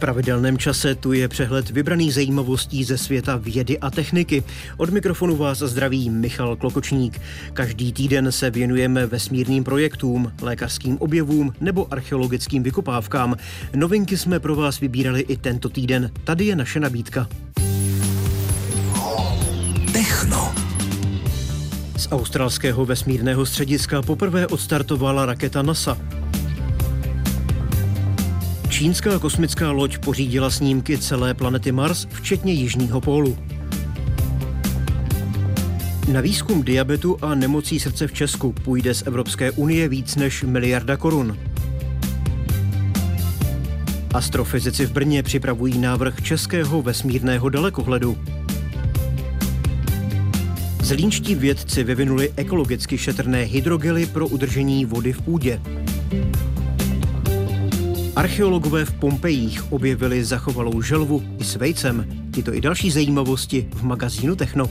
pravidelném čase tu je přehled vybraných zajímavostí ze světa vědy a techniky. Od mikrofonu vás zdraví Michal Klokočník. Každý týden se věnujeme vesmírným projektům, lékařským objevům nebo archeologickým vykopávkám. Novinky jsme pro vás vybírali i tento týden. Tady je naše nabídka. Techno. Z australského vesmírného střediska poprvé odstartovala raketa NASA. Čínská kosmická loď pořídila snímky celé planety Mars, včetně Jižního pólu. Na výzkum diabetu a nemocí srdce v Česku půjde z Evropské unie víc než miliarda korun. Astrofyzici v Brně připravují návrh českého vesmírného dalekohledu. Zlínští vědci vyvinuli ekologicky šetrné hydrogely pro udržení vody v půdě. Archeologové v Pompejích objevili zachovalou želvu i s vejcem. Tyto i další zajímavosti v magazínu Techno.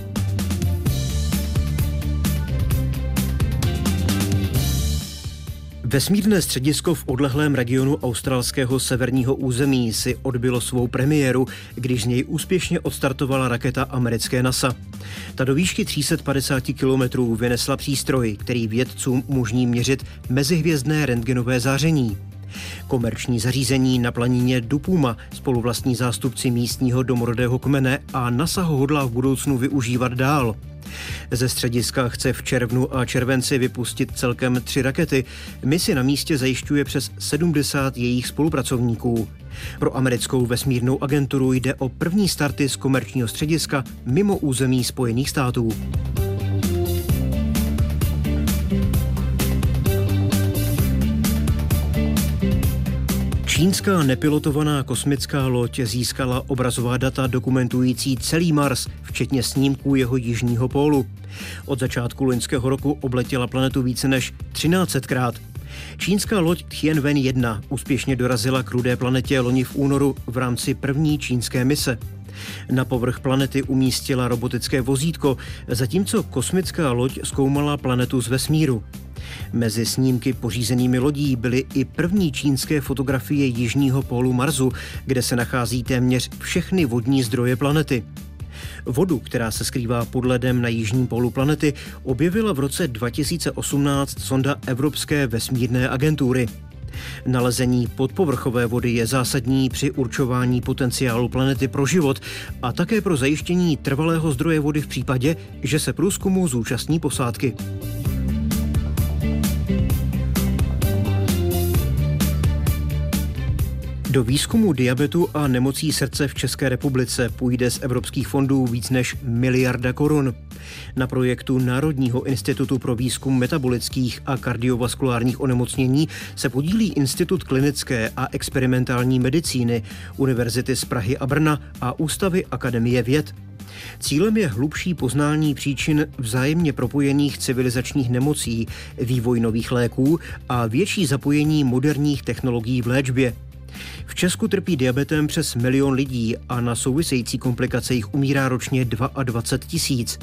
Vesmírné středisko v odlehlém regionu australského severního území si odbylo svou premiéru, když z něj úspěšně odstartovala raketa americké NASA. Ta do výšky 350 kilometrů vynesla přístroj, který vědcům umožní měřit mezihvězdné rentgenové záření. Komerční zařízení na planině Dupuma spoluvlastní zástupci místního domorodého kmene a NASA ho hodlá v budoucnu využívat dál. Ze střediska chce v červnu a červenci vypustit celkem tři rakety. Misi na místě zajišťuje přes 70 jejich spolupracovníků. Pro americkou vesmírnou agenturu jde o první starty z komerčního střediska mimo území Spojených států. Čínská nepilotovaná kosmická loď získala obrazová data dokumentující celý Mars, včetně snímků jeho jižního pólu. Od začátku loňského roku obletěla planetu více než 1300krát. Čínská loď Tianwen-1 úspěšně dorazila k rudé planetě loni v únoru v rámci první čínské mise. Na povrch planety umístila robotické vozítko, zatímco kosmická loď zkoumala planetu z vesmíru. Mezi snímky pořízenými lodí byly i první čínské fotografie jižního pólu Marsu, kde se nachází téměř všechny vodní zdroje planety. Vodu, která se skrývá pod ledem na jižním pólu planety, objevila v roce 2018 sonda Evropské vesmírné agentury. Nalezení podpovrchové vody je zásadní při určování potenciálu planety pro život a také pro zajištění trvalého zdroje vody v případě, že se průzkumu zúčastní posádky. Do výzkumu diabetu a nemocí srdce v České republice půjde z evropských fondů víc než miliarda korun. Na projektu Národního institutu pro výzkum metabolických a kardiovaskulárních onemocnění se podílí Institut klinické a experimentální medicíny, Univerzity z Prahy a Brna a Ústavy Akademie věd. Cílem je hlubší poznání příčin vzájemně propojených civilizačních nemocí, vývoj nových léků a větší zapojení moderních technologií v léčbě. V Česku trpí diabetem přes milion lidí a na související komplikace jich umírá ročně 22 tisíc.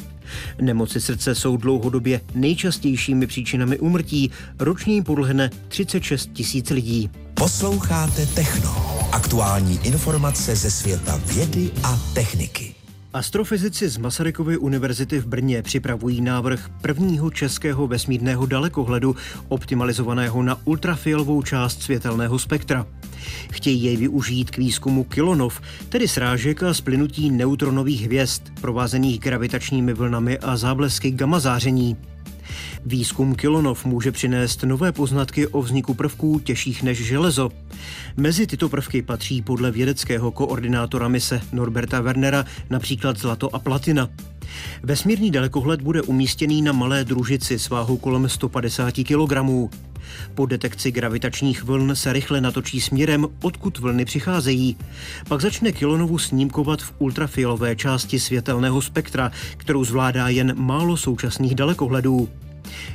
Nemoci srdce jsou dlouhodobě nejčastějšími příčinami úmrtí, ročně jim podlehne 36 tisíc lidí. Posloucháte Techno. Aktuální informace ze světa vědy a techniky. Astrofyzici z Masarykovy univerzity v Brně připravují návrh prvního českého vesmírného dalekohledu, optimalizovaného na ultrafialovou část světelného spektra. Chtějí jej využít k výzkumu kilonov, tedy srážek a splynutí neutronových hvězd, provázených gravitačními vlnami a záblesky gamma záření. Výzkum kilonov může přinést nové poznatky o vzniku prvků těžších než železo. Mezi tyto prvky patří podle vědeckého koordinátora mise Norberta Wernera například zlato a platina. Vesmírný dalekohled bude umístěný na malé družici s váhou kolem 150 kg. Po detekci gravitačních vln se rychle natočí směrem, odkud vlny přicházejí. Pak začne kilonovu snímkovat v ultrafialové části světelného spektra, kterou zvládá jen málo současných dalekohledů.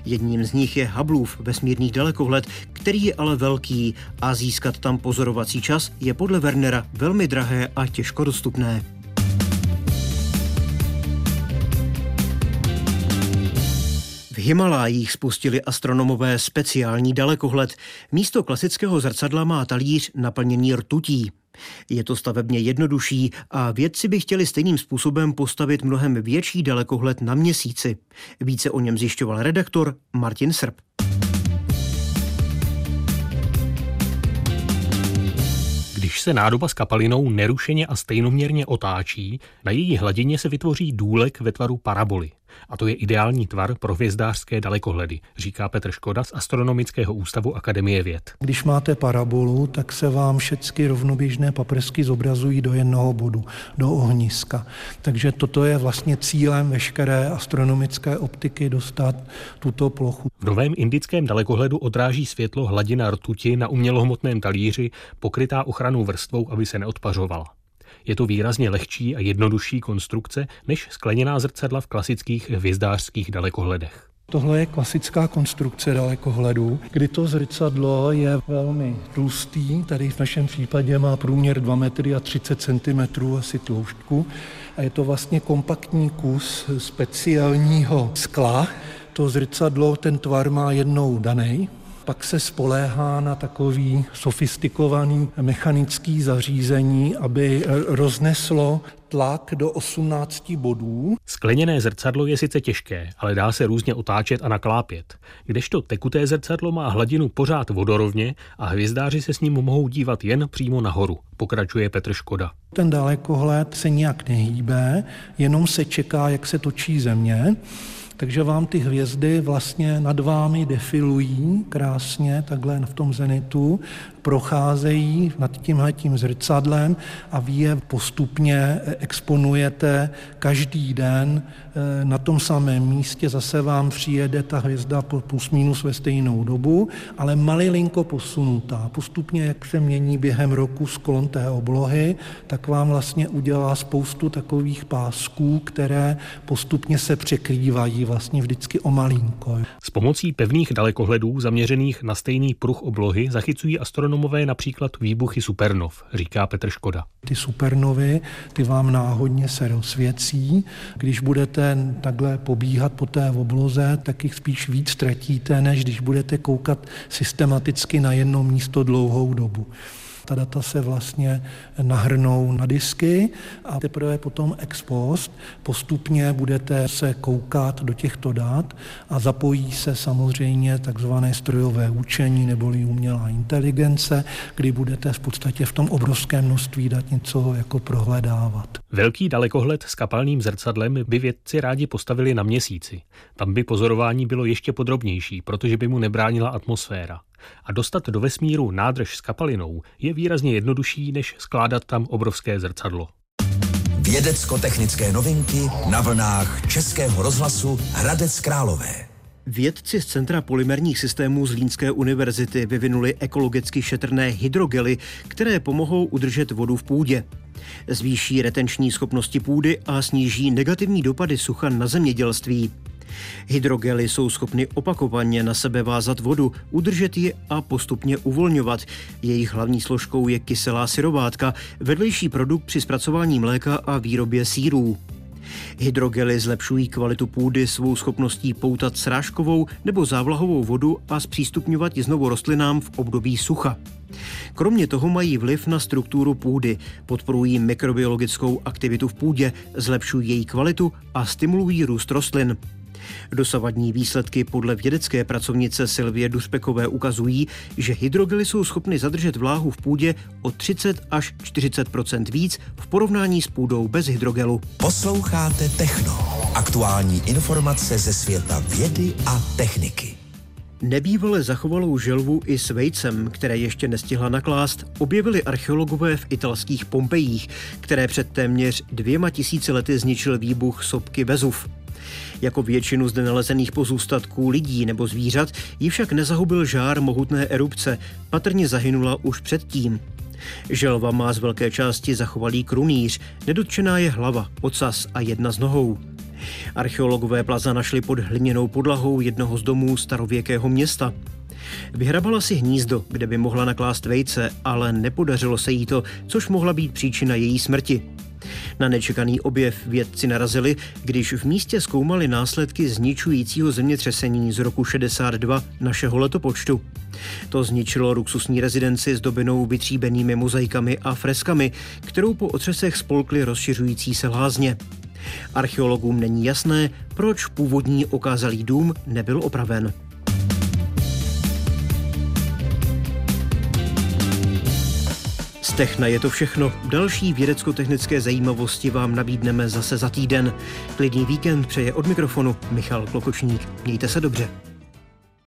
Jedním z nich je Hubbleův vesmírný dalekohled, který je ale velký a získat tam pozorovací čas je podle Wernera velmi drahé a těžko dostupné. Himalájích spustili astronomové speciální dalekohled. Místo klasického zrcadla má talíř naplněný rtutí. Je to stavebně jednodušší a vědci by chtěli stejným způsobem postavit mnohem větší dalekohled na měsíci. Více o něm zjišťoval redaktor Martin Srb. Když se nádoba s kapalinou nerušeně a stejnoměrně otáčí, na její hladině se vytvoří důlek ve tvaru paraboly. A to je ideální tvar pro hvězdářské dalekohledy, říká Petr Škoda z Astronomického ústavu Akademie věd. Když máte parabolu, tak se vám všechny rovnoběžné paprsky zobrazují do jednoho bodu, do ohniska. Takže toto je vlastně cílem veškeré astronomické optiky dostat tuto plochu. V novém indickém dalekohledu odráží světlo hladina rtuti na umělohmotném talíři, pokrytá ochranou vrstvou, aby se neodpařovala. Je to výrazně lehčí a jednodušší konstrukce než skleněná zrcadla v klasických hvězdářských dalekohledech. Tohle je klasická konstrukce dalekohledu, kdy to zrcadlo je velmi tlustý, tady v našem případě má průměr 2 metry a 30 cm asi tloušťku a je to vlastně kompaktní kus speciálního skla. To zrcadlo, ten tvar má jednou daný, pak se spoléhá na takový sofistikovaný mechanický zařízení, aby rozneslo tlak do 18 bodů. Skleněné zrcadlo je sice těžké, ale dá se různě otáčet a naklápět. Kdežto tekuté zrcadlo má hladinu pořád vodorovně a hvězdáři se s ním mohou dívat jen přímo nahoru, pokračuje Petr Škoda. Ten dalekohled se nijak nehýbe, jenom se čeká, jak se točí země takže vám ty hvězdy vlastně nad vámi defilují krásně takhle v tom zenitu, procházejí nad tímhletím zrcadlem a vy je postupně exponujete každý den eh, na tom samém místě. Zase vám přijede ta hvězda plus minus ve stejnou dobu, ale malilinko posunutá. Postupně, jak se mění během roku sklon té oblohy, tak vám vlastně udělá spoustu takových pásků, které postupně se překrývají vlastně vždycky o malinko. S pomocí pevných dalekohledů zaměřených na stejný pruh oblohy zachycují astronomové například výbuchy supernov, říká Petr Škoda. Ty supernovy, ty vám náhodně se rozsvěcí. Když budete takhle pobíhat po té obloze, tak jich spíš víc ztratíte, než když budete koukat systematicky na jedno místo dlouhou dobu. Ta data se vlastně nahrnou na disky a teprve potom ex post postupně budete se koukat do těchto dat a zapojí se samozřejmě takzvané strojové učení neboli umělá inteligence, kdy budete v podstatě v tom obrovském množství dat něco jako prohledávat. Velký dalekohled s kapalným zrcadlem by vědci rádi postavili na měsíci. Tam by pozorování bylo ještě podrobnější, protože by mu nebránila atmosféra. A dostat do vesmíru nádrž s kapalinou je výrazně jednodušší, než skládat tam obrovské zrcadlo. Vědecko-technické novinky na vlnách Českého rozhlasu Hradec Králové. Vědci z Centra polymerních systémů z Línské univerzity vyvinuli ekologicky šetrné hydrogely, které pomohou udržet vodu v půdě. Zvýší retenční schopnosti půdy a sníží negativní dopady sucha na zemědělství. Hydrogely jsou schopny opakovaně na sebe vázat vodu, udržet ji a postupně uvolňovat. Jejich hlavní složkou je kyselá syrovátka, vedlejší produkt při zpracování mléka a výrobě sírů. Hydrogely zlepšují kvalitu půdy svou schopností poutat srážkovou nebo závlahovou vodu a zpřístupňovat ji znovu rostlinám v období sucha. Kromě toho mají vliv na strukturu půdy, podporují mikrobiologickou aktivitu v půdě, zlepšují její kvalitu a stimulují růst rostlin. Dosavadní výsledky podle vědecké pracovnice Silvie Duspekové ukazují, že hydrogely jsou schopny zadržet vláhu v půdě o 30 až 40 víc v porovnání s půdou bez hydrogelu. Posloucháte Techno. Aktuální informace ze světa vědy a techniky. Nebývale zachovalou želvu i s vejcem, které ještě nestihla naklást, objevili archeologové v italských Pompejích, které před téměř dvěma tisíci lety zničil výbuch sopky Vezuv. Jako většinu zde nalezených pozůstatků lidí nebo zvířat ji však nezahubil žár mohutné erupce, patrně zahynula už předtím. Želva má z velké části zachovalý krunýř, nedotčená je hlava, ocas a jedna z nohou. Archeologové plaza našli pod hliněnou podlahou jednoho z domů starověkého města. Vyhrabala si hnízdo, kde by mohla naklást vejce, ale nepodařilo se jí to, což mohla být příčina její smrti. Na nečekaný objev vědci narazili, když v místě zkoumali následky zničujícího zemětřesení z roku 62 našeho letopočtu. To zničilo luxusní rezidenci s dobinou vytříbenými mozaikami a freskami, kterou po otřesech spolkly rozšiřující se lázně. Archeologům není jasné, proč původní okázalý dům nebyl opraven. Z Techna je to všechno. Další vědecko-technické zajímavosti vám nabídneme zase za týden. Klidný víkend přeje od mikrofonu Michal Klokočník. Mějte se dobře.